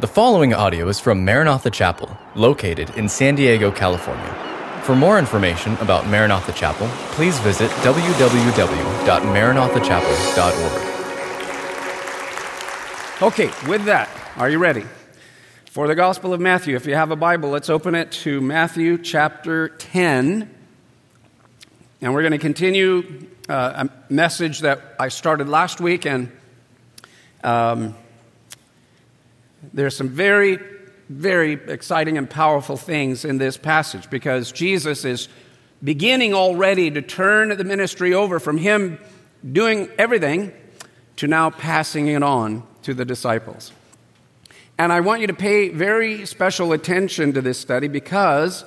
The following audio is from Maranatha Chapel, located in San Diego, California. For more information about Maranatha Chapel, please visit www.maranathachapel.org. Okay, with that, are you ready? For the Gospel of Matthew, if you have a Bible, let's open it to Matthew chapter 10. And we're going to continue uh, a message that I started last week, and um, there's some very, very exciting and powerful things in this passage because Jesus is beginning already to turn the ministry over from Him doing everything to now passing it on to the disciples. And I want you to pay very special attention to this study because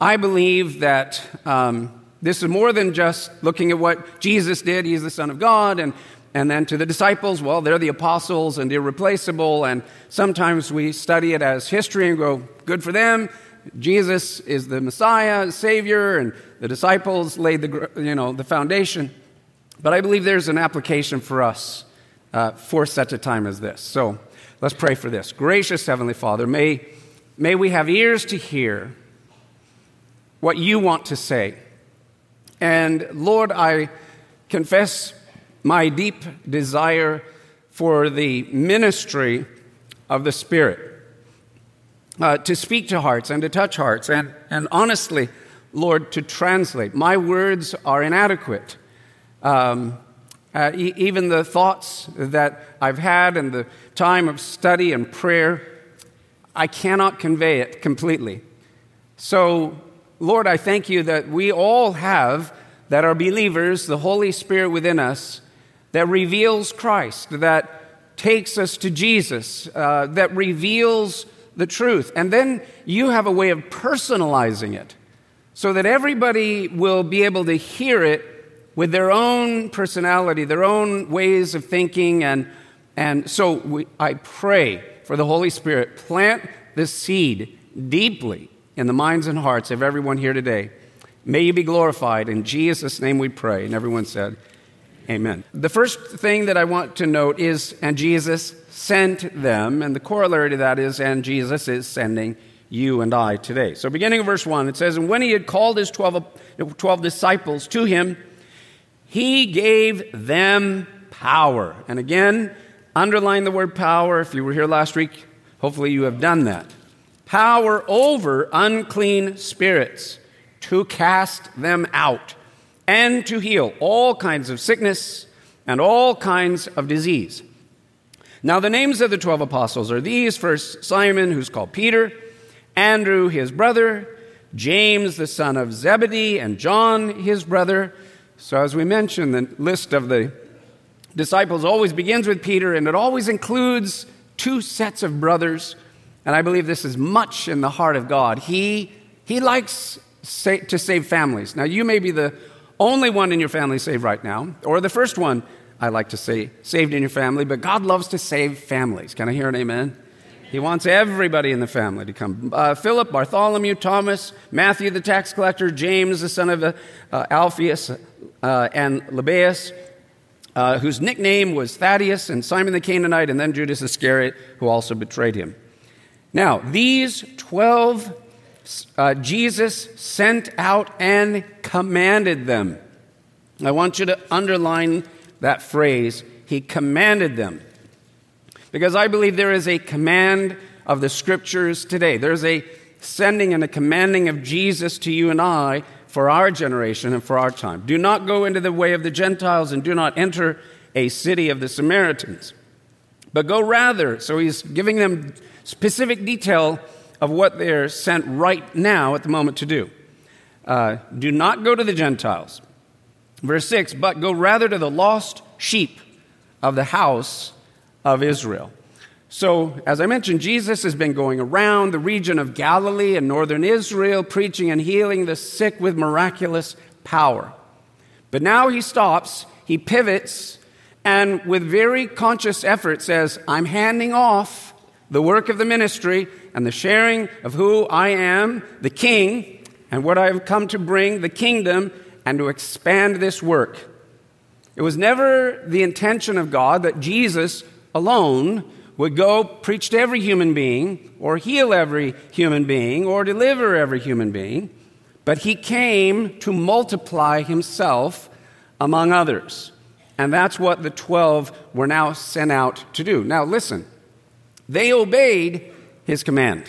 I believe that um, this is more than just looking at what Jesus did. He's the Son of God, and and then to the disciples, well, they're the apostles and irreplaceable. And sometimes we study it as history and go, good for them. Jesus is the Messiah, Savior, and the disciples laid the, you know, the foundation. But I believe there's an application for us uh, for such a time as this. So let's pray for this. Gracious Heavenly Father, may, may we have ears to hear what you want to say. And Lord, I confess my deep desire for the ministry of the Spirit. Uh, to speak to hearts and to touch hearts, and, and honestly, Lord, to translate. My words are inadequate. Um, uh, e- even the thoughts that I've had and the time of study and prayer, I cannot convey it completely. So, Lord, I thank you that we all have, that are believers, the Holy Spirit within us that reveals Christ, that takes us to Jesus, uh, that reveals the truth. And then you have a way of personalizing it so that everybody will be able to hear it with their own personality, their own ways of thinking. And, and so we, I pray for the Holy Spirit, plant the seed deeply in the minds and hearts of everyone here today. May you be glorified. In Jesus' name we pray. And everyone said, Amen. The first thing that I want to note is, and Jesus sent them, and the corollary to that is, and Jesus is sending you and I today. So, beginning of verse 1, it says, And when he had called his 12, 12 disciples to him, he gave them power. And again, underline the word power. If you were here last week, hopefully you have done that. Power over unclean spirits to cast them out and to heal all kinds of sickness and all kinds of disease. Now, the names of the 12 apostles are these first Simon, who's called Peter, Andrew, his brother, James, the son of Zebedee, and John, his brother. So, as we mentioned, the list of the disciples always begins with Peter, and it always includes two sets of brothers. And I believe this is much in the heart of God. He, he likes to save families. Now, you may be the only one in your family saved right now, or the first one, I like to say, saved in your family, but God loves to save families. Can I hear an amen? He wants everybody in the family to come. Uh, Philip, Bartholomew, Thomas, Matthew the tax collector, James the son of uh, Alphaeus, uh, and Lebbaeus, uh, whose nickname was Thaddeus, and Simon the Canaanite, and then Judas Iscariot, who also betrayed him. Now, these 12 uh, Jesus sent out and commanded them. I want you to underline that phrase. He commanded them. Because I believe there is a command of the scriptures today. There's a sending and a commanding of Jesus to you and I for our generation and for our time. Do not go into the way of the Gentiles and do not enter a city of the Samaritans, but go rather. So he's giving them specific detail of what they're sent right now at the moment to do. Uh, do not go to the Gentiles. Verse 6 But go rather to the lost sheep of the house of Israel. So, as I mentioned, Jesus has been going around the region of Galilee and northern Israel, preaching and healing the sick with miraculous power. But now he stops, he pivots, and with very conscious effort says, I'm handing off the work of the ministry and the sharing of who I am, the king, and what I have come to bring, the kingdom, and to expand this work. It was never the intention of God that Jesus alone would go preach to every human being, or heal every human being, or deliver every human being, but he came to multiply himself among others. And that's what the 12 were now sent out to do. Now, listen, they obeyed his command.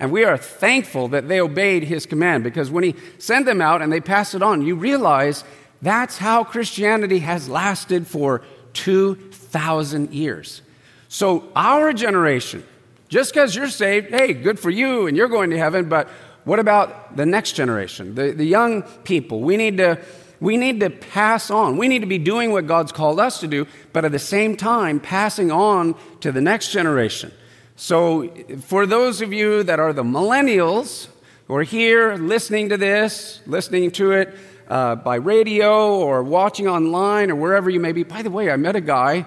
And we are thankful that they obeyed his command because when he sent them out and they passed it on, you realize that's how Christianity has lasted for 2,000 years. So, our generation, just because you're saved, hey, good for you and you're going to heaven, but what about the next generation, the, the young people? We need, to, we need to pass on. We need to be doing what God's called us to do, but at the same time, passing on to the next generation. So, for those of you that are the millennials who are here listening to this, listening to it uh, by radio or watching online or wherever you may be, by the way, I met a guy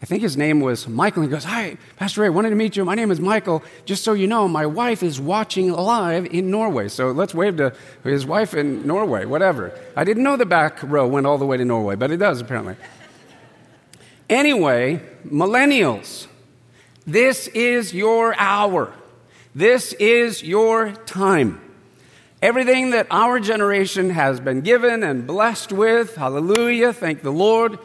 I think his name was Michael. He goes, Hi, Pastor Ray, wanted to meet you. My name is Michael. Just so you know, my wife is watching live in Norway. So let's wave to his wife in Norway, whatever. I didn't know the back row went all the way to Norway, but it does apparently. Anyway, millennials, this is your hour. This is your time. Everything that our generation has been given and blessed with, hallelujah, thank the Lord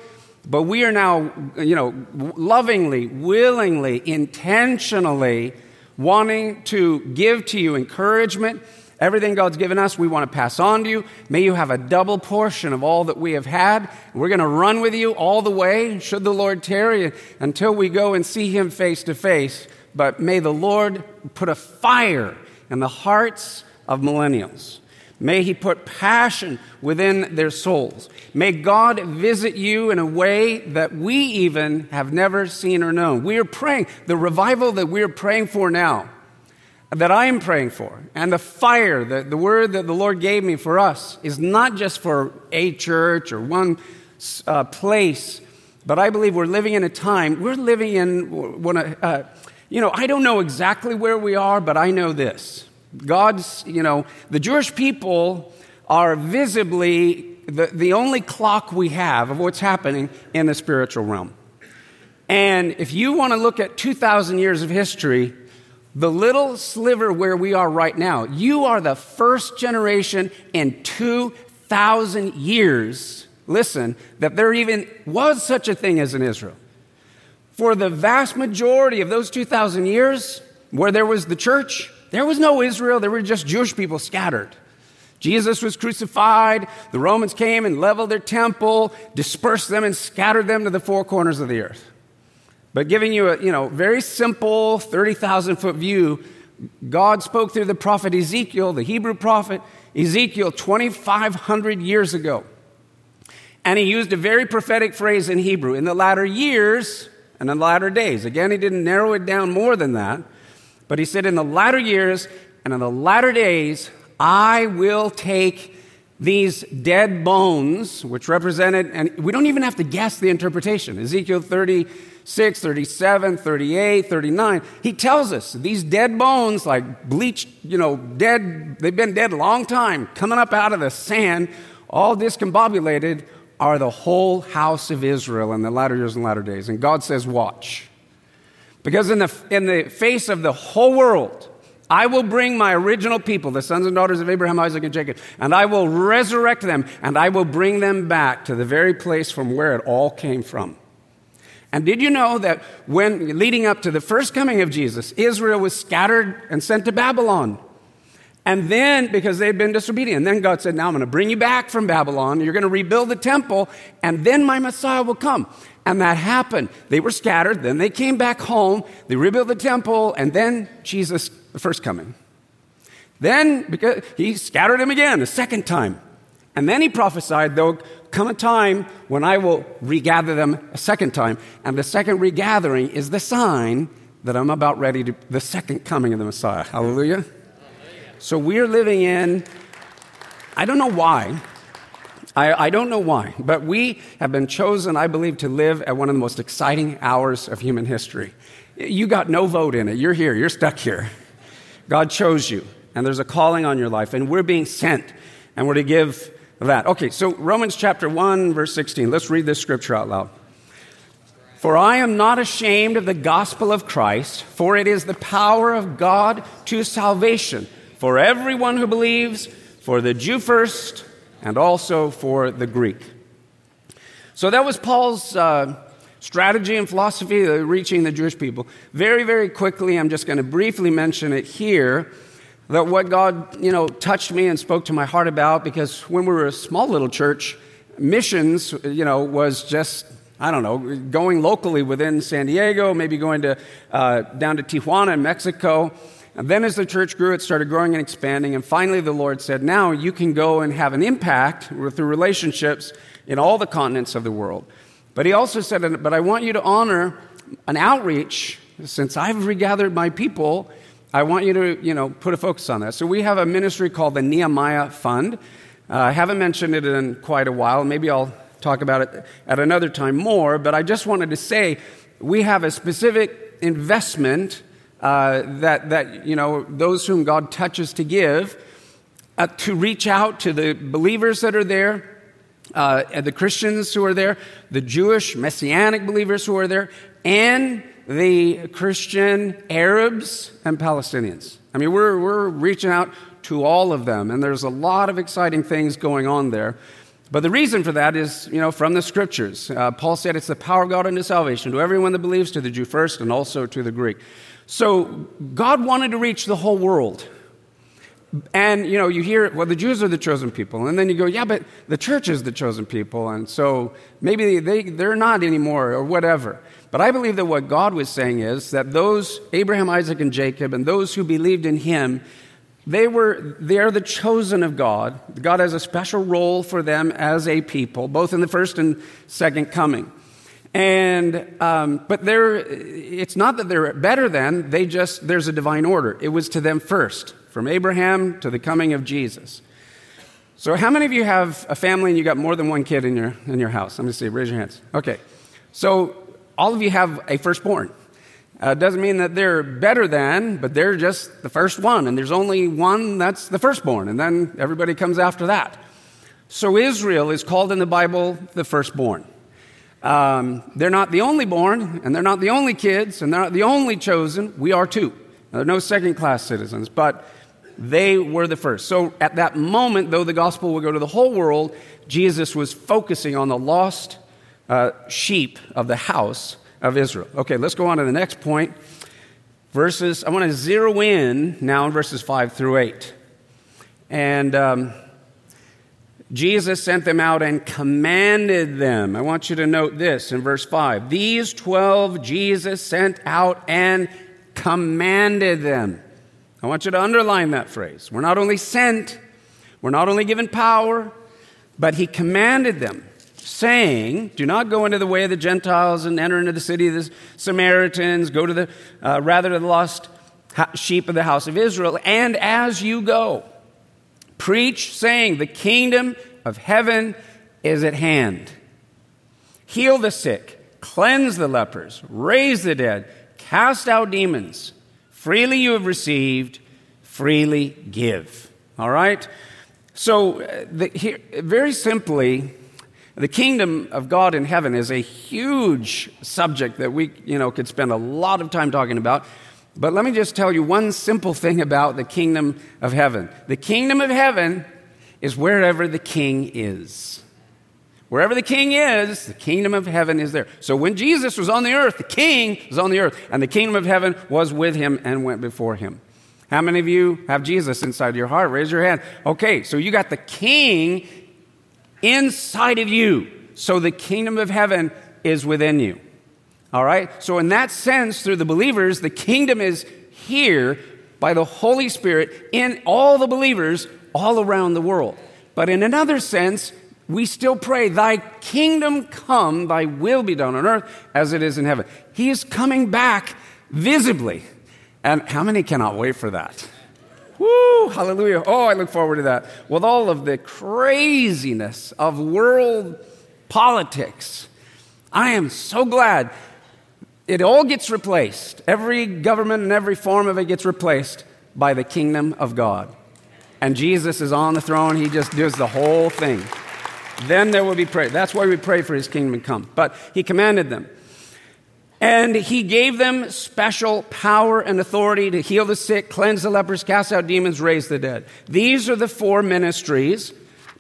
but we are now, you know, lovingly, willingly, intentionally wanting to give to you encouragement. Everything God's given us, we want to pass on to you. May you have a double portion of all that we have had. We're going to run with you all the way, should the Lord tarry, until we go and see Him face to face. But may the Lord put a fire in the hearts of millennials. May He put passion within their souls. May God visit you in a way that we even have never seen or known. We are praying, the revival that we're praying for now, that I am praying for, and the fire, the, the word that the Lord gave me for us, is not just for a church or one uh, place, but I believe we're living in a time, we're living in when, uh, you know, I don't know exactly where we are, but I know this God's, you know, the Jewish people are visibly the, the only clock we have of what's happening in the spiritual realm. And if you want to look at 2,000 years of history, the little sliver where we are right now, you are the first generation in 2,000 years, listen, that there even was such a thing as an Israel. For the vast majority of those 2,000 years, where there was the church, there was no Israel, there were just Jewish people scattered. Jesus was crucified. The Romans came and leveled their temple, dispersed them, and scattered them to the four corners of the earth. But giving you a you know, very simple 30,000 foot view, God spoke through the prophet Ezekiel, the Hebrew prophet Ezekiel, 2,500 years ago. And he used a very prophetic phrase in Hebrew in the latter years and in the latter days. Again, he didn't narrow it down more than that. But he said, In the latter years and in the latter days, I will take these dead bones, which represented, and we don't even have to guess the interpretation. Ezekiel 36, 37, 38, 39, he tells us these dead bones, like bleached, you know, dead, they've been dead a long time, coming up out of the sand, all discombobulated, are the whole house of Israel in the latter years and latter days. And God says, Watch. Because in the, in the face of the whole world, I will bring my original people, the sons and daughters of Abraham, Isaac, and Jacob, and I will resurrect them, and I will bring them back to the very place from where it all came from. And did you know that when leading up to the first coming of Jesus, Israel was scattered and sent to Babylon? And then, because they'd been disobedient, then God said, Now I'm going to bring you back from Babylon. You're going to rebuild the temple, and then my Messiah will come. And that happened. They were scattered, then they came back home, they rebuilt the temple, and then Jesus, the first coming. Then, because he scattered them again, a second time. And then he prophesied, there'll come a time when I will regather them a second time. And the second regathering is the sign that I'm about ready to, the second coming of the Messiah. Hallelujah. So we're living in, I don't know why, I, I, don't know why, but we have been chosen, I believe, to live at one of the most exciting hours of human history. You got no vote in it. You're here. You're stuck here. God chose you, and there's a calling on your life, and we're being sent, and we're to give that. Okay, so Romans chapter 1, verse 16. Let's read this scripture out loud. For I am not ashamed of the gospel of Christ, for it is the power of God to salvation for everyone who believes, for the Jew first, and also for the Greek. So that was Paul's uh, strategy and philosophy of reaching the Jewish people. Very, very quickly, I'm just going to briefly mention it here that what God, you know, touched me and spoke to my heart about because when we were a small little church, missions, you know, was just I don't know, going locally within San Diego, maybe going to, uh, down to Tijuana in Mexico. And then as the church grew, it started growing and expanding. And finally, the Lord said, now you can go and have an impact through relationships in all the continents of the world. But he also said, but I want you to honor an outreach. Since I've regathered my people, I want you to, you know, put a focus on that. So we have a ministry called the Nehemiah Fund. Uh, I haven't mentioned it in quite a while. Maybe I'll talk about it at another time more, but I just wanted to say we have a specific investment uh, that, that, you know, those whom God touches to give, uh, to reach out to the believers that are there, uh, the Christians who are there, the Jewish Messianic believers who are there, and the Christian Arabs and Palestinians. I mean, we're, we're reaching out to all of them, and there's a lot of exciting things going on there. But the reason for that is, you know, from the scriptures. Uh, Paul said it's the power of God unto salvation to everyone that believes, to the Jew first, and also to the Greek. So God wanted to reach the whole world. And, you know, you hear, well, the Jews are the chosen people. And then you go, yeah, but the church is the chosen people. And so maybe they, they're not anymore or whatever. But I believe that what God was saying is that those, Abraham, Isaac, and Jacob, and those who believed in him, they were they're the chosen of God. God has a special role for them as a people, both in the first and second coming. And um, but they're it's not that they're better than they just there's a divine order. It was to them first, from Abraham to the coming of Jesus. So how many of you have a family and you got more than one kid in your in your house? Let me see. Raise your hands. Okay. So all of you have a firstborn. Uh, doesn't mean that they're better than, but they're just the first one. And there's only one that's the firstborn, and then everybody comes after that. So Israel is called in the Bible the firstborn. Um, they're not the only born, and they're not the only kids, and they're not the only chosen. We are too. Now, they're no second class citizens, but they were the first. So at that moment, though the gospel would go to the whole world, Jesus was focusing on the lost uh, sheep of the house of Israel. Okay, let's go on to the next point. Verses, I want to zero in now in verses 5 through 8. And um, Jesus sent them out and commanded them. I want you to note this in verse 5. These 12 Jesus sent out and commanded them. I want you to underline that phrase. We're not only sent, we're not only given power, but he commanded them saying, Do not go into the way of the Gentiles and enter into the city of the Samaritans, go to the, uh, rather to the lost sheep of the house of Israel. And as you go, preach, saying, The kingdom of heaven is at hand. Heal the sick, cleanse the lepers, raise the dead, cast out demons. Freely you have received, freely give. All right? So, uh, the, here, very simply, the kingdom of God in heaven is a huge subject that we, you know, could spend a lot of time talking about. But let me just tell you one simple thing about the kingdom of heaven. The kingdom of heaven is wherever the king is. Wherever the king is, the kingdom of heaven is there. So when Jesus was on the earth, the king was on the earth, and the kingdom of heaven was with him and went before him. How many of you have Jesus inside your heart? Raise your hand. Okay, so you got the king inside of you. So the kingdom of heaven is within you. All right? So, in that sense, through the believers, the kingdom is here by the Holy Spirit in all the believers all around the world. But in another sense, we still pray, Thy kingdom come, Thy will be done on earth as it is in heaven. He is coming back visibly. And how many cannot wait for that? Woo, hallelujah. Oh, I look forward to that. With all of the craziness of world politics, I am so glad it all gets replaced. Every government and every form of it gets replaced by the kingdom of God. And Jesus is on the throne, he just does the whole thing. Then there will be prayer. That's why we pray for his kingdom to come. But he commanded them. And he gave them special power and authority to heal the sick, cleanse the lepers, cast out demons, raise the dead. These are the four ministries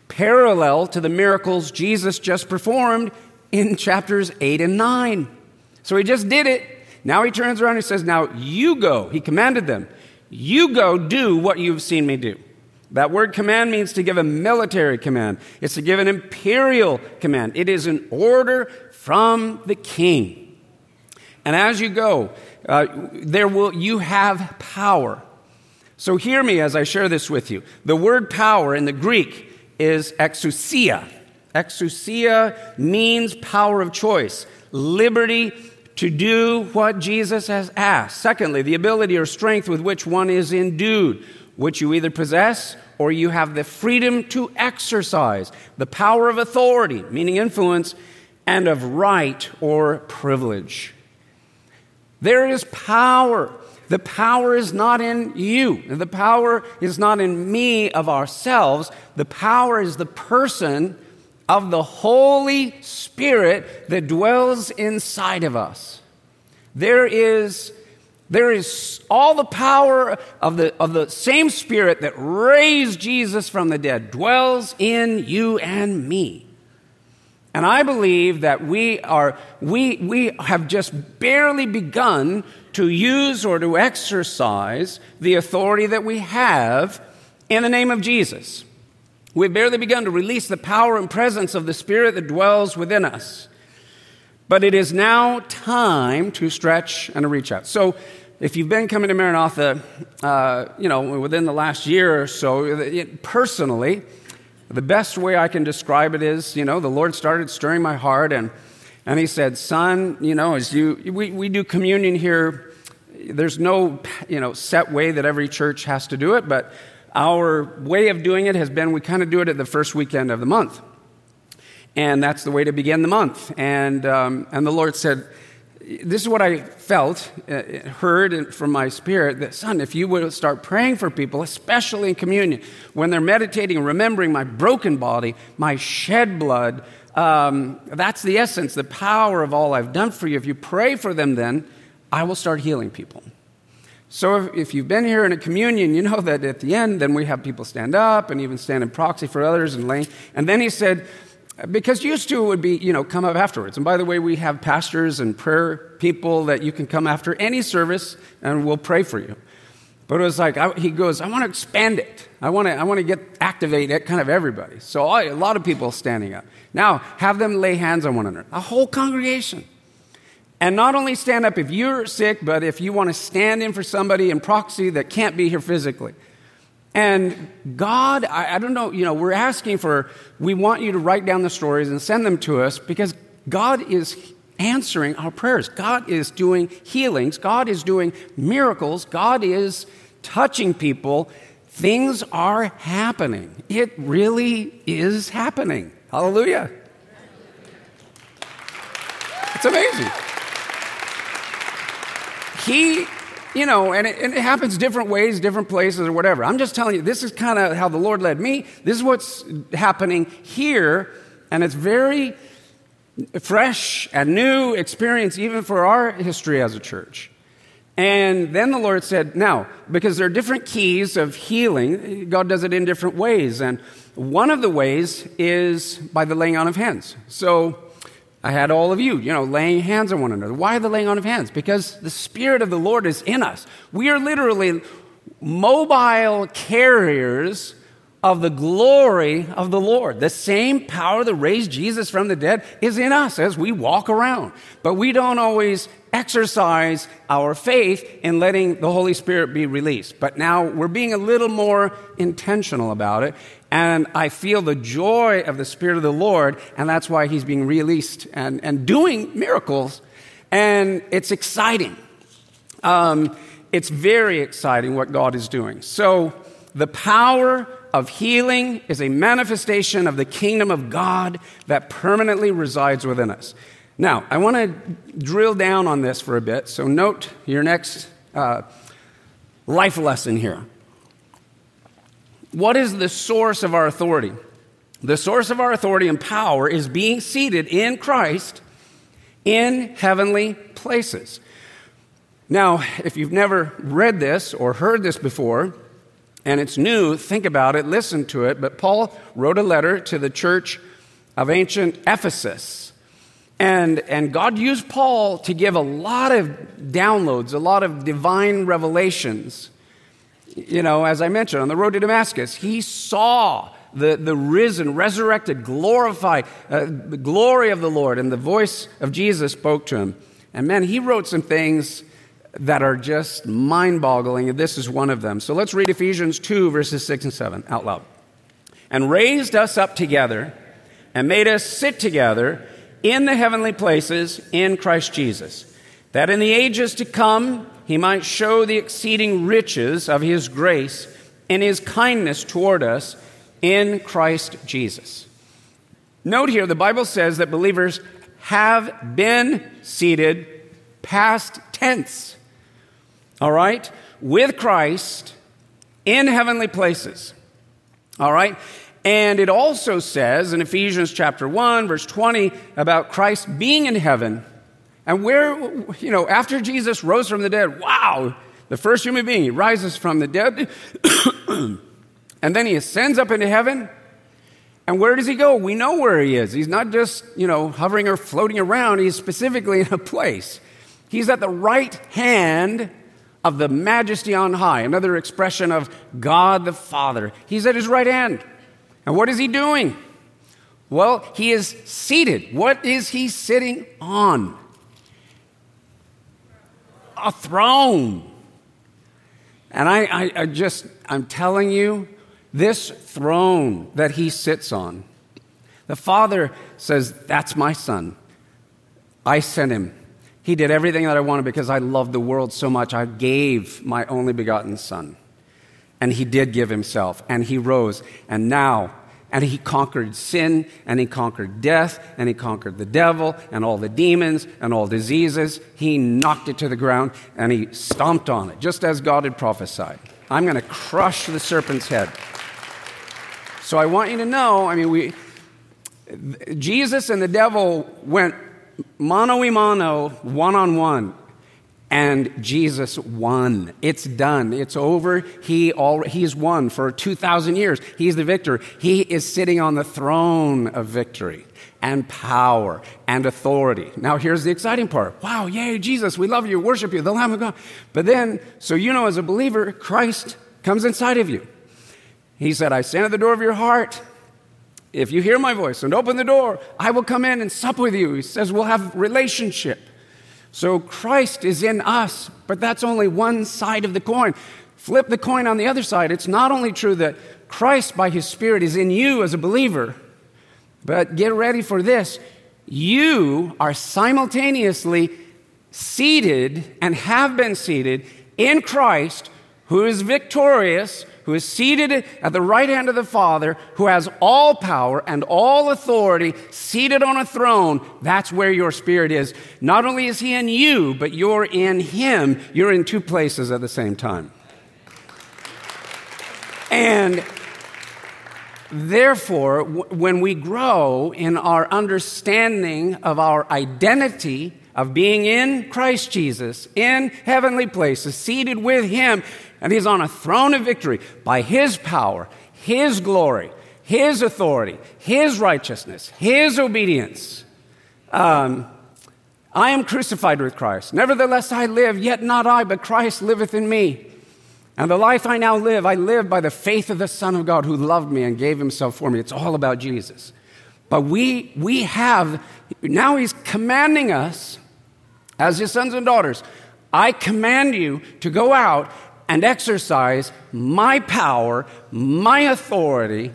parallel to the miracles Jesus just performed in chapters 8 and 9. So he just did it. Now he turns around and says, Now you go. He commanded them, You go do what you've seen me do. That word command means to give a military command, it's to give an imperial command. It is an order from the king. And as you go, uh, there will, you have power. So hear me as I share this with you. The word power in the Greek is exousia. Exousia means power of choice, liberty to do what Jesus has asked. Secondly, the ability or strength with which one is endued, which you either possess or you have the freedom to exercise. The power of authority, meaning influence, and of right or privilege. There is power. The power is not in you. The power is not in me of ourselves. The power is the person of the Holy Spirit that dwells inside of us. There is, there is all the power of the, of the same Spirit that raised Jesus from the dead dwells in you and me. And I believe that we are, we, we have just barely begun to use or to exercise the authority that we have in the name of Jesus. We've barely begun to release the power and presence of the Spirit that dwells within us. But it is now time to stretch and to reach out. So, if you've been coming to Maranatha, uh, you know, within the last year or so, it, personally, the best way I can describe it is, you know, the Lord started stirring my heart, and, and He said, Son, you know, as you, we, we do communion here, there's no, you know, set way that every church has to do it, but our way of doing it has been we kind of do it at the first weekend of the month. And that's the way to begin the month. And, um, and the Lord said, This is what I felt, uh, heard from my spirit that, son, if you would start praying for people, especially in communion, when they're meditating remembering my broken body, my shed blood, um, that's the essence, the power of all I've done for you. If you pray for them, then I will start healing people. So if, if, you've been here in a communion, you know that at the end, then we have people stand up and even stand in proxy for others and lay. And then he said, because used to would be, you know, come up afterwards. And by the way, we have pastors and prayer people that you can come after any service and we'll pray for you. But it was like, I, he goes, I want to expand it. I want to, I want to get, activate it, kind of everybody. So I, a lot of people standing up. Now, have them lay hands on one another. A whole congregation. And not only stand up if you're sick, but if you want to stand in for somebody in proxy that can't be here physically. And God, I, I, don't know, you know, we're asking for, we want you to write down the stories and send them to us because God is answering our prayers. God is doing healings. God is doing miracles. God is touching people. Things are happening. It really is happening. Hallelujah. It's amazing he, you know, and it, and it, happens different ways, different places, or whatever. I'm just telling you, this is kind of how the Lord led me. This is what's happening here, and it's very fresh and new experience, even for our history as a church. And then the Lord said, Now, because there are different keys of healing, God does it in different ways. And one of the ways is by the laying on of hands. So, I had all of you, you know, laying hands on one another. Why the laying on of hands? Because the Spirit of the Lord is in us. We are literally mobile carriers of the glory of the Lord. The same power that raised Jesus from the dead is in us as we walk around. But we don't always exercise our faith in letting the Holy Spirit be released. But now we're being a little more intentional about it and I feel the joy of the Spirit of the Lord, and that's why He's being released and, and doing miracles. And it's exciting. Um, it's very exciting what God is doing. So, the power of healing is a manifestation of the kingdom of God that permanently resides within us. Now, I want to drill down on this for a bit. So, note your next uh, life lesson here. What is the source of our authority? The source of our authority and power is being seated in Christ in heavenly places. Now, if you've never read this or heard this before, and it's new, think about it, listen to it. But Paul wrote a letter to the church of ancient Ephesus. And, and God used Paul to give a lot of downloads, a lot of divine revelations. You know, as I mentioned, on the road to Damascus, he saw the, the risen, resurrected, glorified uh, the glory of the Lord, and the voice of Jesus spoke to him. And man, he wrote some things that are just mind boggling, and this is one of them. So let's read Ephesians 2, verses 6 and 7 out loud. And raised us up together and made us sit together in the heavenly places in Christ Jesus, that in the ages to come he might show the exceeding riches of his grace and his kindness toward us in Christ Jesus. Note here, the Bible says that believers have been seated past tense, all right, with Christ in heavenly places, all right? And it also says in Ephesians chapter 1, verse 20, about Christ being in heaven. And where, you know, after Jesus rose from the dead, wow, the first human being, rises from the dead, and then he ascends up into heaven. And where does he go? We know where he is. He's not just, you know, hovering or floating around, he's specifically in a place. He's at the right hand of the majesty on high, another expression of God the Father. He's at his right hand. And what is he doing? Well, he is seated. What is he sitting on? A throne. And I, I, I, just, I'm telling you, this throne that he sits on, the Father says, That's my son. I sent him. He did everything that I wanted because I loved the world so much. I gave my only begotten son. And he did give himself, and he rose. And now, and he conquered sin, and he conquered death, and he conquered the devil, and all the demons, and all diseases. He knocked it to the ground, and he stomped on it, just as God had prophesied. I'm going to crush the serpent's head. So I want you to know I mean, we, Jesus and the devil went mano a mano, one on one and Jesus won. It's done. It's over. He all, he's won for 2,000 years. He's the victor. He is sitting on the throne of victory and power and authority. Now, here's the exciting part. Wow, yay, Jesus, we love you, worship you, the Lamb of God. But then, so you know, as a believer, Christ comes inside of you. He said, I stand at the door of your heart. If you hear my voice and open the door, I will come in and sup with you. He says, we'll have relationship. So Christ is in us, but that's only one side of the coin. Flip the coin on the other side. It's not only true that Christ, by his Spirit, is in you as a believer, but get ready for this. You are simultaneously seated and have been seated in Christ, who is victorious who is seated at the right hand of the Father, who has all power and all authority, seated on a throne, that's where your spirit is. Not only is he in you, but you're in him. You're in two places at the same time. And therefore, when we grow in our understanding of our identity, of being in Christ Jesus, in heavenly places, seated with Him, and he's on a throne of victory by his power, his glory, his authority, his righteousness, his obedience. Um, I am crucified with Christ. Nevertheless, I live, yet not I, but Christ liveth in me. And the life I now live, I live by the faith of the Son of God who loved me and gave himself for me. It's all about Jesus. But we, we have, now he's commanding us as his sons and daughters, I command you to go out and exercise my power, my authority,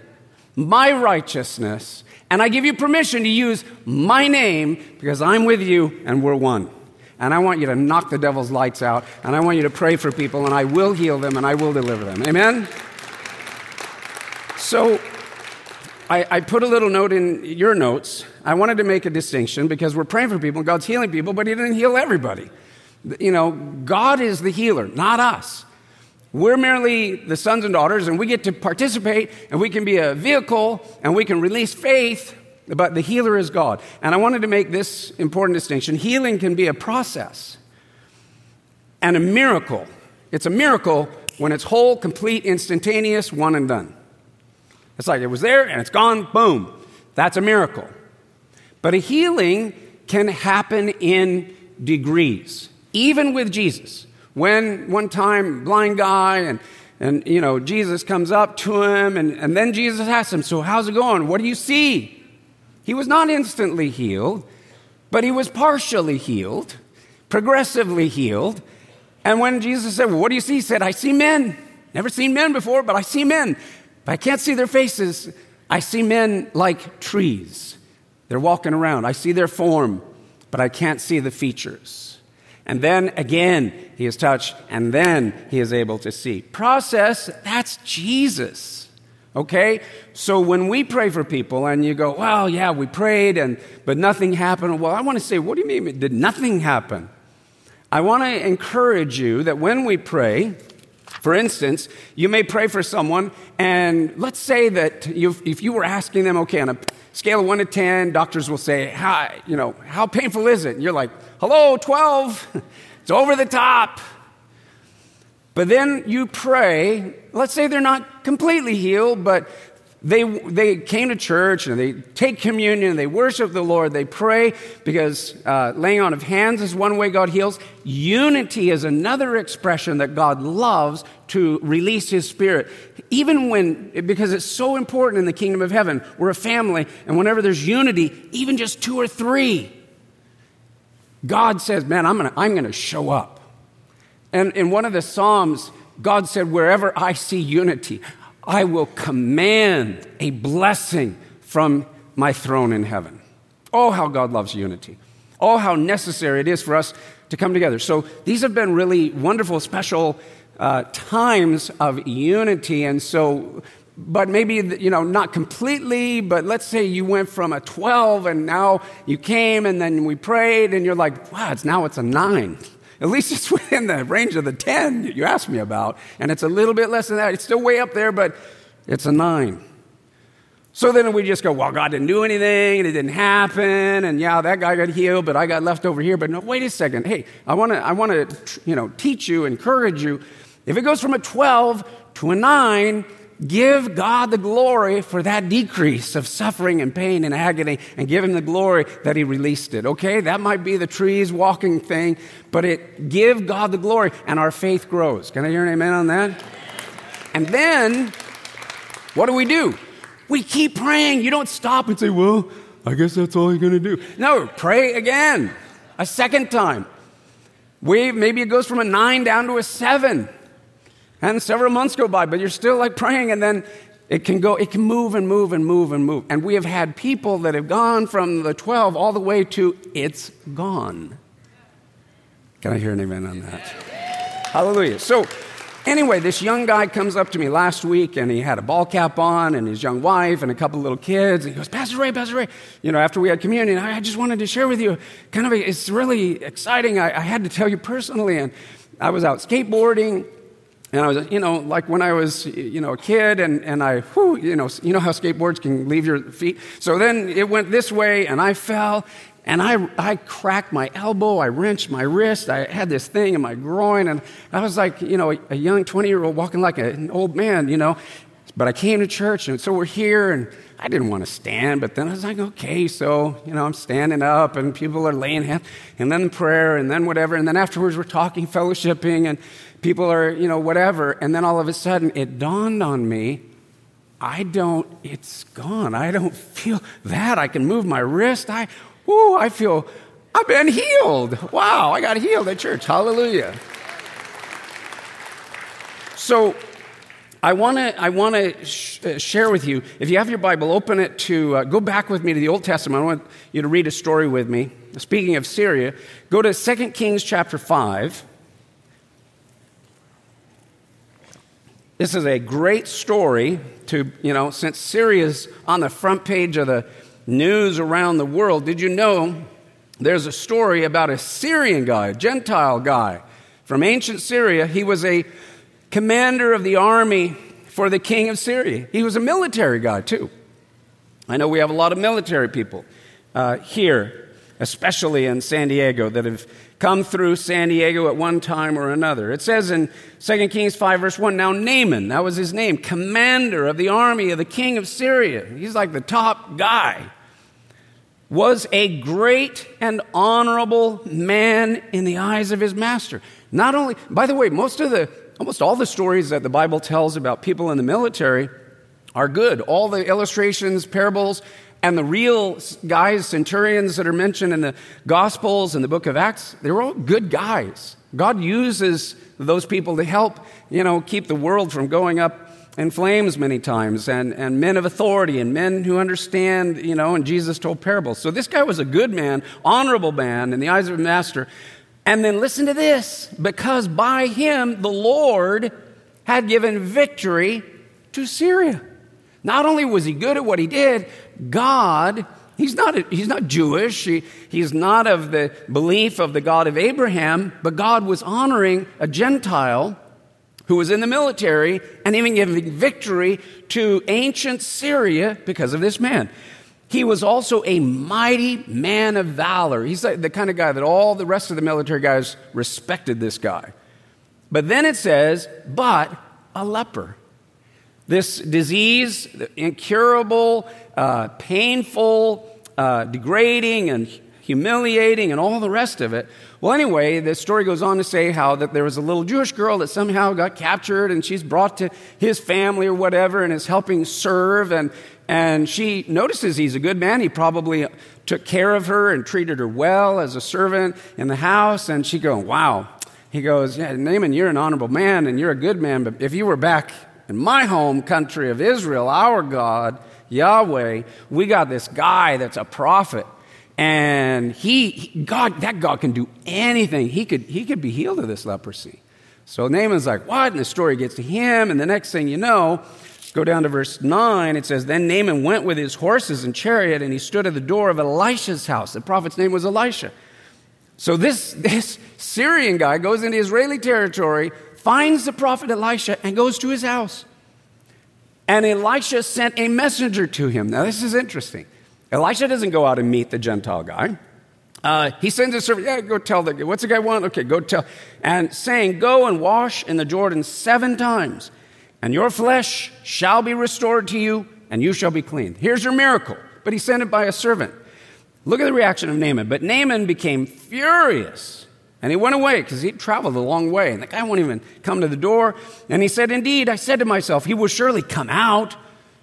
my righteousness, and I give you permission to use my name because I'm with you and we're one. And I want you to knock the devil's lights out, and I want you to pray for people, and I will heal them and I will deliver them. Amen? So, I, I, put a little note in your notes. I wanted to make a distinction because we're praying for people, and God's healing people, but He didn't heal everybody. You know, God is the healer, not us. We're merely the sons and daughters, and we get to participate, and we can be a vehicle, and we can release faith, but the healer is God. And I wanted to make this important distinction healing can be a process and a miracle. It's a miracle when it's whole, complete, instantaneous, one and done. It's like it was there and it's gone, boom. That's a miracle. But a healing can happen in degrees, even with Jesus. When one time, blind guy, and, and you know, Jesus comes up to him, and, and then Jesus asks him, So, how's it going? What do you see? He was not instantly healed, but he was partially healed, progressively healed. And when Jesus said, Well, what do you see? He said, I see men. Never seen men before, but I see men. But I can't see their faces. I see men like trees. They're walking around. I see their form, but I can't see the features. And then again, he is touched, and then he is able to see. Process, that's Jesus. Okay? So when we pray for people and you go, well, yeah, we prayed, and, but nothing happened. Well, I want to say, what do you mean? Did nothing happen? I want to encourage you that when we pray, for instance, you may pray for someone, and let's say that if you were asking them, okay, on a scale of one to 10, doctors will say, how, you know, how painful is it? And you're like, hello, 12. it's over the top. But then you pray, let's say they're not completely healed, but they, they came to church and they take communion, they worship the Lord, they pray because uh, laying on of hands is one way God heals. Unity is another expression that God loves to release His Spirit. Even when, because it's so important in the kingdom of heaven, we're a family, and whenever there's unity, even just two or three, God says, Man, I'm gonna, I'm gonna show up. And in one of the Psalms, God said, Wherever I see unity, I will command a blessing from my throne in heaven. Oh, how God loves unity. Oh, how necessary it is for us to come together. So these have been really wonderful, special uh, times of unity. And so, but maybe, you know, not completely, but let's say you went from a 12 and now you came and then we prayed and you're like, wow, it's now it's a nine. At least it's within the range of the 10 you asked me about. And it's a little bit less than that. It's still way up there, but it's a 9. So then we just go, well, God didn't do anything, and it didn't happen, and yeah, that guy got healed, but I got left over here. But no, wait a second. Hey, I want to, I want to, you know, teach you, encourage you. If it goes from a 12 to a 9, Give God the glory for that decrease of suffering and pain and agony and give Him the glory that He released it. Okay? That might be the trees walking thing, but it give God the glory and our faith grows. Can I hear an amen on that? And then, what do we do? We keep praying. You don't stop and say, well, I guess that's all you're going to do. No, pray again, a second time. Maybe it goes from a nine down to a seven. And several months go by, but you're still like praying, and then it can go, it can move and move and move and move. And we have had people that have gone from the 12 all the way to it's gone. Can I hear an amen on that? Hallelujah. So, anyway, this young guy comes up to me last week and he had a ball cap on and his young wife and a couple little kids. And he goes, Pastor Ray, Pastor Ray, you know, after we had communion, I just wanted to share with you kind of, a, it's really exciting. I, I had to tell you personally. And I was out skateboarding and I was, you know, like when I was, you know, a kid and, and I, whew, you know, you know how skateboards can leave your feet. So then it went this way and I fell and I, I cracked my elbow. I wrenched my wrist. I had this thing in my groin. And I was like, you know, a, a young 20 year old walking like an old man, you know. But I came to church and so we're here and I didn't want to stand, but then I was like, okay, so, you know, I'm standing up and people are laying hands and then prayer and then whatever. And then afterwards we're talking, fellowshipping and people are, you know, whatever. And then all of a sudden it dawned on me I don't, it's gone. I don't feel that. I can move my wrist. I, whoo, I feel, I've been healed. Wow, I got healed at church. Hallelujah. So, I want to I want to sh- uh, share with you. If you have your Bible, open it to uh, go back with me to the Old Testament. I want you to read a story with me. Speaking of Syria, go to 2 Kings chapter 5. This is a great story to, you know, since Syria's on the front page of the news around the world, did you know there's a story about a Syrian guy, a Gentile guy from ancient Syria? He was a commander of the army for the king of Syria. He was a military guy, too. I know we have a lot of military people uh, here, especially in San Diego, that have come through San Diego at one time or another. It says in 2 Kings 5, verse 1 Now Naaman, that was his name, commander of the army of the king of Syria, he's like the top guy, was a great and honorable man in the eyes of his master. Not only, by the way, most of the, almost all the stories that the Bible tells about people in the military are good. All the illustrations, parables, and the real guys, centurions that are mentioned in the Gospels and the book of Acts, they're all good guys. God uses those people to help, you know, keep the world from going up in flames many times, and, and men of authority, and men who understand, you know, and Jesus told parables. So this guy was a good man, honorable man in the eyes of a master. And then listen to this because by him the Lord had given victory to Syria. Not only was he good at what he did, God, he's not, a, he's not Jewish, he, he's not of the belief of the God of Abraham, but God was honoring a Gentile who was in the military and even giving victory to ancient Syria because of this man. He was also a mighty man of valor. He's the kind of guy that all the rest of the military guys respected this guy. But then it says, but a leper. This disease, incurable, uh, painful, uh, degrading, and humiliating, and all the rest of it. Well, anyway, the story goes on to say how that there was a little Jewish girl that somehow got captured, and she's brought to his family or whatever, and is helping serve. And, and she notices he's a good man. He probably took care of her and treated her well as a servant in the house. And she goes, Wow. He goes, Yeah, Naaman, you're an honorable man and you're a good man, but if you were back in my home country of Israel, our God, Yahweh, we got this guy that's a prophet. And he, God, that God can do anything. He could, he could be healed of this leprosy. So Naaman's like, what? And the story gets to him. And the next thing you know, go down to verse 9. It says, Then Naaman went with his horses and chariot, and he stood at the door of Elisha's house. The prophet's name was Elisha. So this, this Syrian guy goes into Israeli territory, finds the prophet Elisha and goes to his house. And Elisha sent a messenger to him. Now, this is interesting. Elisha doesn't go out and meet the Gentile guy. Uh, he sends a servant, yeah, go tell the what's the guy want? Okay, go tell. And saying, Go and wash in the Jordan seven times, and your flesh shall be restored to you, and you shall be clean. Here's your miracle. But he sent it by a servant. Look at the reaction of Naaman. But Naaman became furious and he went away because he'd traveled a long way. And the guy won't even come to the door. And he said, Indeed, I said to myself, he will surely come out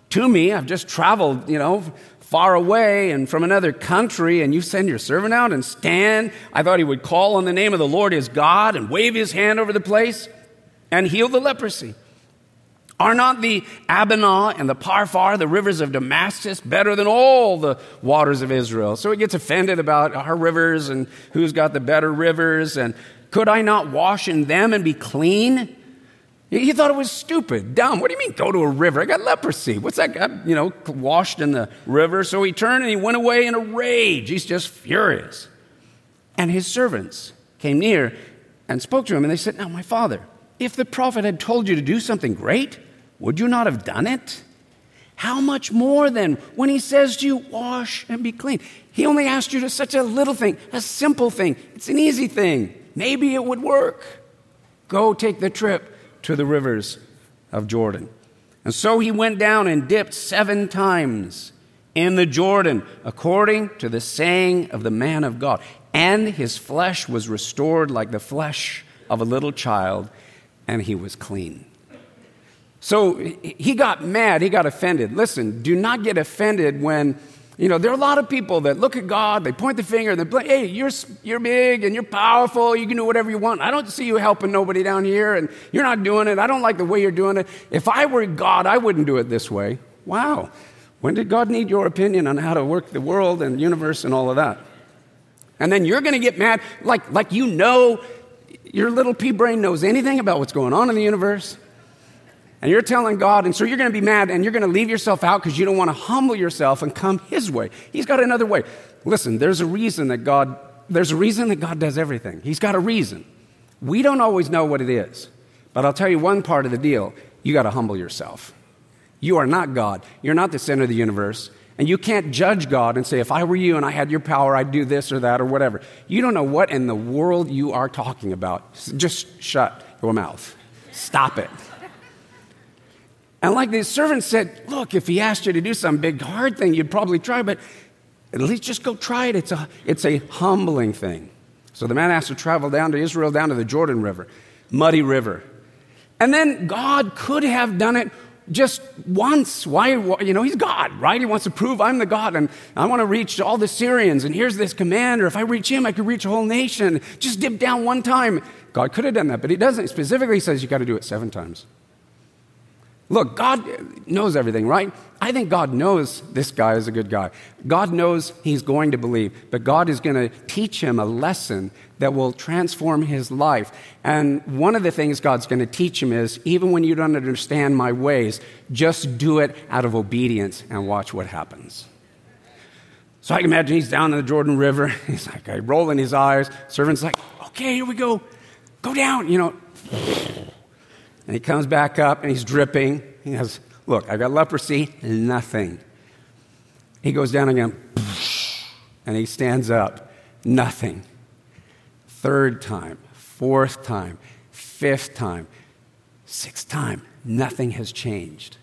to me. I've just traveled, you know, far away and from another country, and you send your servant out and stand. I thought he would call on the name of the Lord his God and wave his hand over the place and heal the leprosy. Are not the Abana and the Pharpar, the rivers of Damascus, better than all the waters of Israel? So he gets offended about our rivers and who's got the better rivers. And could I not wash in them and be clean? He thought it was stupid, dumb. What do you mean go to a river? I got leprosy. What's that? Got, you know, washed in the river. So he turned and he went away in a rage. He's just furious. And his servants came near and spoke to him, and they said, Now, my father, if the prophet had told you to do something great, would you not have done it? How much more then when he says to you, wash and be clean? He only asked you to such a little thing, a simple thing. It's an easy thing. Maybe it would work. Go take the trip to the rivers of Jordan. And so he went down and dipped seven times in the Jordan, according to the saying of the man of God. And his flesh was restored like the flesh of a little child, and he was clean. So he got mad, he got offended. Listen, do not get offended when, you know, there are a lot of people that look at God, they point the finger, and they play, hey, you're, you're big and you're powerful, you can do whatever you want. I don't see you helping nobody down here, and you're not doing it. I don't like the way you're doing it. If I were God, I wouldn't do it this way. Wow. When did God need your opinion on how to work the world and universe and all of that? And then you're going to get mad like, like you know your little pea brain knows anything about what's going on in the universe. And you're telling God, and so you're going to be mad and you're going to leave yourself out because you don't want to humble yourself and come His way. He's got another way. Listen, there's a reason that God, there's a reason that God does everything. He's got a reason. We don't always know what it is. But I'll tell you one part of the deal you got to humble yourself. You are not God. You're not the center of the universe. And you can't judge God and say, if I were you and I had your power, I'd do this or that or whatever. You don't know what in the world you are talking about. Just shut your mouth. Stop it. And like the servant said, look, if he asked you to do some big hard thing, you'd probably try, but at least just go try it. It's a, it's a humbling thing. So the man has to travel down to Israel, down to the Jordan River, muddy river. And then God could have done it just once. Why, you know, he's God, right? He wants to prove I'm the God and I want to reach all the Syrians. And here's this commander. If I reach him, I could reach a whole nation. Just dip down one time. God could have done that, but he doesn't. Specifically, he says you got to do it seven times. Look, God knows everything, right? I think God knows this guy is a good guy. God knows he's going to believe, but God is going to teach him a lesson that will transform his life. And one of the things God's going to teach him is even when you don't understand my ways, just do it out of obedience and watch what happens. So I can imagine he's down in the Jordan River. He's like uh, rolling his eyes. Servant's like, okay, here we go. Go down, you know. And he comes back up and he's dripping. He goes, look, I've got leprosy, nothing. He goes down again, and he stands up, nothing. Third time, fourth time, fifth time, sixth time, nothing has changed.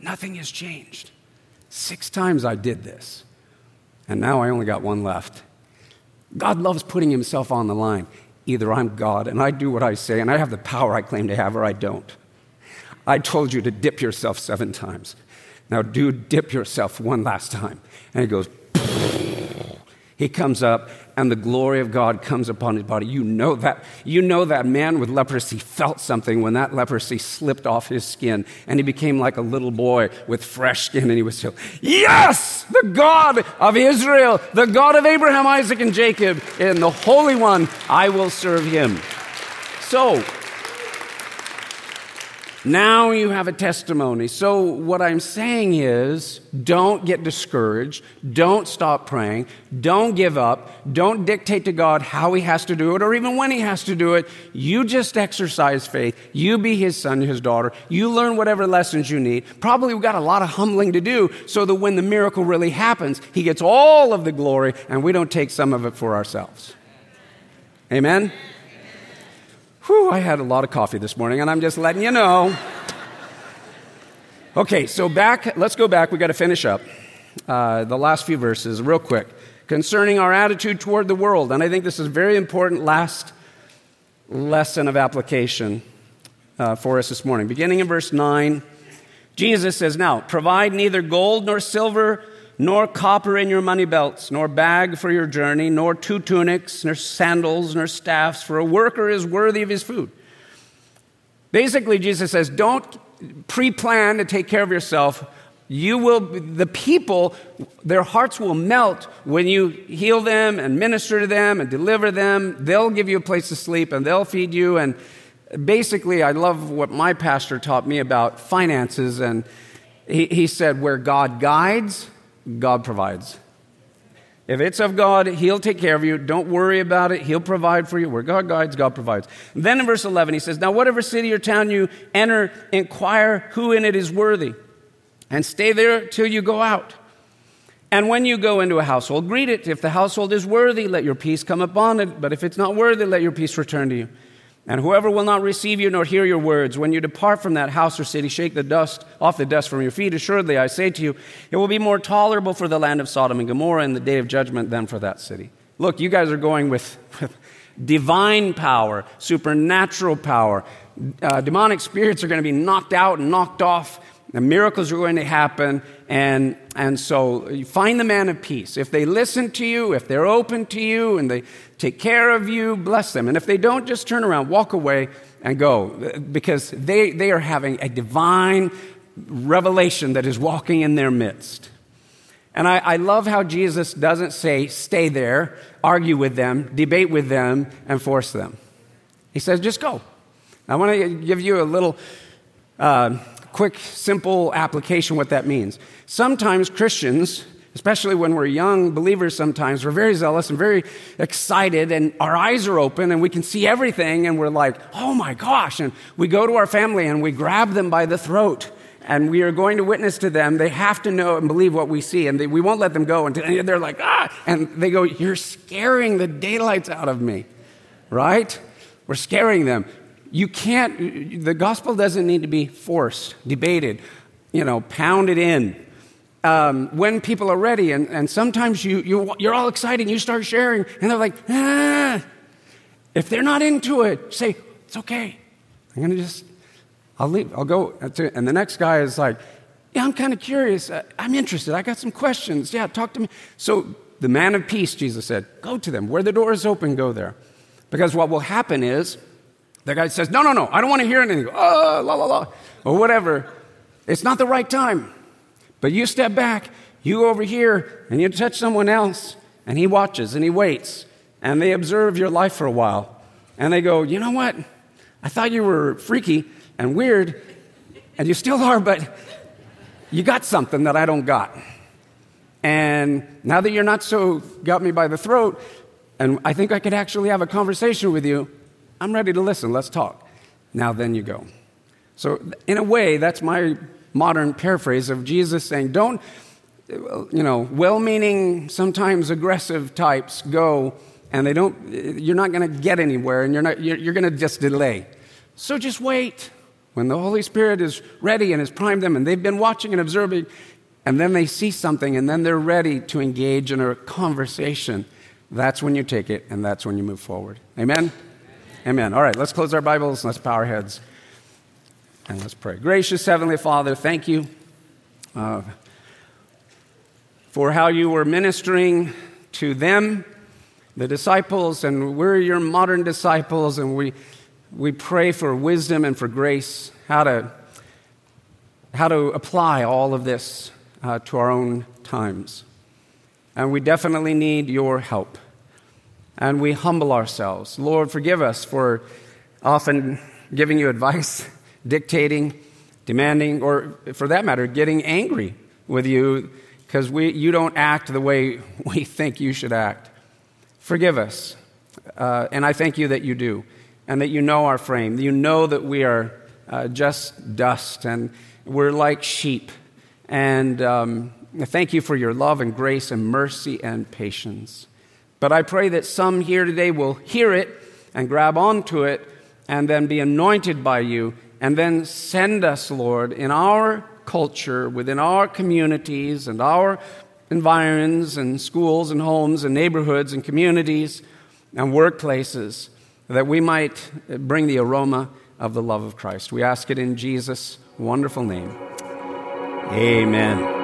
Nothing has changed. Six times I did this, and now I only got one left. God loves putting himself on the line. Either I'm God and I do what I say and I have the power I claim to have, or I don't. I told you to dip yourself seven times. Now, do dip yourself one last time. And he goes, he comes up and the glory of God comes upon his body. You know that. You know that man with leprosy felt something when that leprosy slipped off his skin and he became like a little boy with fresh skin and he was so, yes, the God of Israel, the God of Abraham, Isaac, and Jacob, and the Holy One, I will serve him. So, now you have a testimony. So, what I'm saying is don't get discouraged. Don't stop praying. Don't give up. Don't dictate to God how He has to do it or even when He has to do it. You just exercise faith. You be His son, His daughter. You learn whatever lessons you need. Probably we've got a lot of humbling to do so that when the miracle really happens, He gets all of the glory and we don't take some of it for ourselves. Amen? Whew, I had a lot of coffee this morning, and I'm just letting you know. Okay, so back, let's go back. we got to finish up uh, the last few verses real quick concerning our attitude toward the world. And I think this is a very important last lesson of application uh, for us this morning. Beginning in verse 9, Jesus says, Now, provide neither gold nor silver nor copper in your money belts, nor bag for your journey, nor two tunics, nor sandals, nor staffs, for a worker is worthy of his food. Basically, Jesus says, don't pre plan to take care of yourself. You will, the people, their hearts will melt when you heal them and minister to them and deliver them. They'll give you a place to sleep and they'll feed you. And basically, I love what my pastor taught me about finances. And he, he said, where God guides, God provides. If it's of God, He'll take care of you. Don't worry about it. He'll provide for you. Where God guides, God provides. And then in verse 11, He says, Now, whatever city or town you enter, inquire who in it is worthy, and stay there till you go out. And when you go into a household, greet it. If the household is worthy, let your peace come upon it. But if it's not worthy, let your peace return to you. And whoever will not receive you nor hear your words, when you depart from that house or city, shake the dust off the dust from your feet. Assuredly, I say to you, it will be more tolerable for the land of Sodom and Gomorrah in the day of judgment than for that city. Look, you guys are going with, with divine power, supernatural power. Uh, demonic spirits are going to be knocked out and knocked off. The miracles are going to happen. And, and so you find the man of peace. If they listen to you, if they're open to you, and they take care of you, bless them. And if they don't, just turn around, walk away, and go. Because they, they are having a divine revelation that is walking in their midst. And I, I, love how Jesus doesn't say, stay there, argue with them, debate with them, and force them. He says, just go. I want to give you a little uh, quick, simple application what that means. Sometimes Christians, especially when we're young believers, sometimes we're very zealous and very excited, and our eyes are open and we can see everything, and we're like, oh my gosh. And we go to our family and we grab them by the throat and we are going to witness to them, they have to know and believe what we see. And they, we won't let them go And they're like, ah, and they go, You're scaring the daylights out of me, right? We're scaring them. You can't, the gospel doesn't need to be forced, debated, you know, pounded in. Um, when people are ready, and, and sometimes you, you, you're all excited, you start sharing, and they're like, ah. If they're not into it, say, It's okay. I'm going to just I'll leave. I'll go. And the next guy is like, Yeah, I'm kind of curious. I'm interested. I got some questions. Yeah, talk to me. So the man of peace, Jesus said, Go to them. Where the door is open, go there. Because what will happen is the guy says, No, no, no, I don't want to hear anything. Oh, la, la, la, or whatever. It's not the right time. But you step back, you over here, and you touch someone else, and he watches and he waits, and they observe your life for a while. And they go, You know what? I thought you were freaky and weird, and you still are, but you got something that I don't got. And now that you're not so got me by the throat, and I think I could actually have a conversation with you, I'm ready to listen. Let's talk. Now then you go. So, in a way, that's my modern paraphrase of Jesus saying, Don't, you know, well meaning, sometimes aggressive types go, and they don't, you're not going to get anywhere, and you're, not, you're, you're going to just delay. So just wait. When the Holy Spirit is ready and has primed them, and they've been watching and observing, and then they see something, and then they're ready to engage in a conversation, that's when you take it, and that's when you move forward. Amen? Amen. All right, let's close our Bibles, let's bow our heads, and let's pray. Gracious Heavenly Father, thank you uh, for how you were ministering to them, the disciples, and we're your modern disciples, and we we pray for wisdom and for grace, how to, how to apply all of this uh, to our own times. And we definitely need your help. And we humble ourselves. Lord, forgive us for often giving you advice, dictating, demanding, or for that matter, getting angry with you because you don't act the way we think you should act. Forgive us. Uh, and I thank you that you do and that you know our frame. You know that we are uh, just dust and we're like sheep. And um, thank you for your love and grace and mercy and patience. But I pray that some here today will hear it and grab onto it and then be anointed by you and then send us, Lord, in our culture, within our communities and our environs and schools and homes and neighborhoods and communities and workplaces that we might bring the aroma of the love of Christ. We ask it in Jesus' wonderful name. Amen.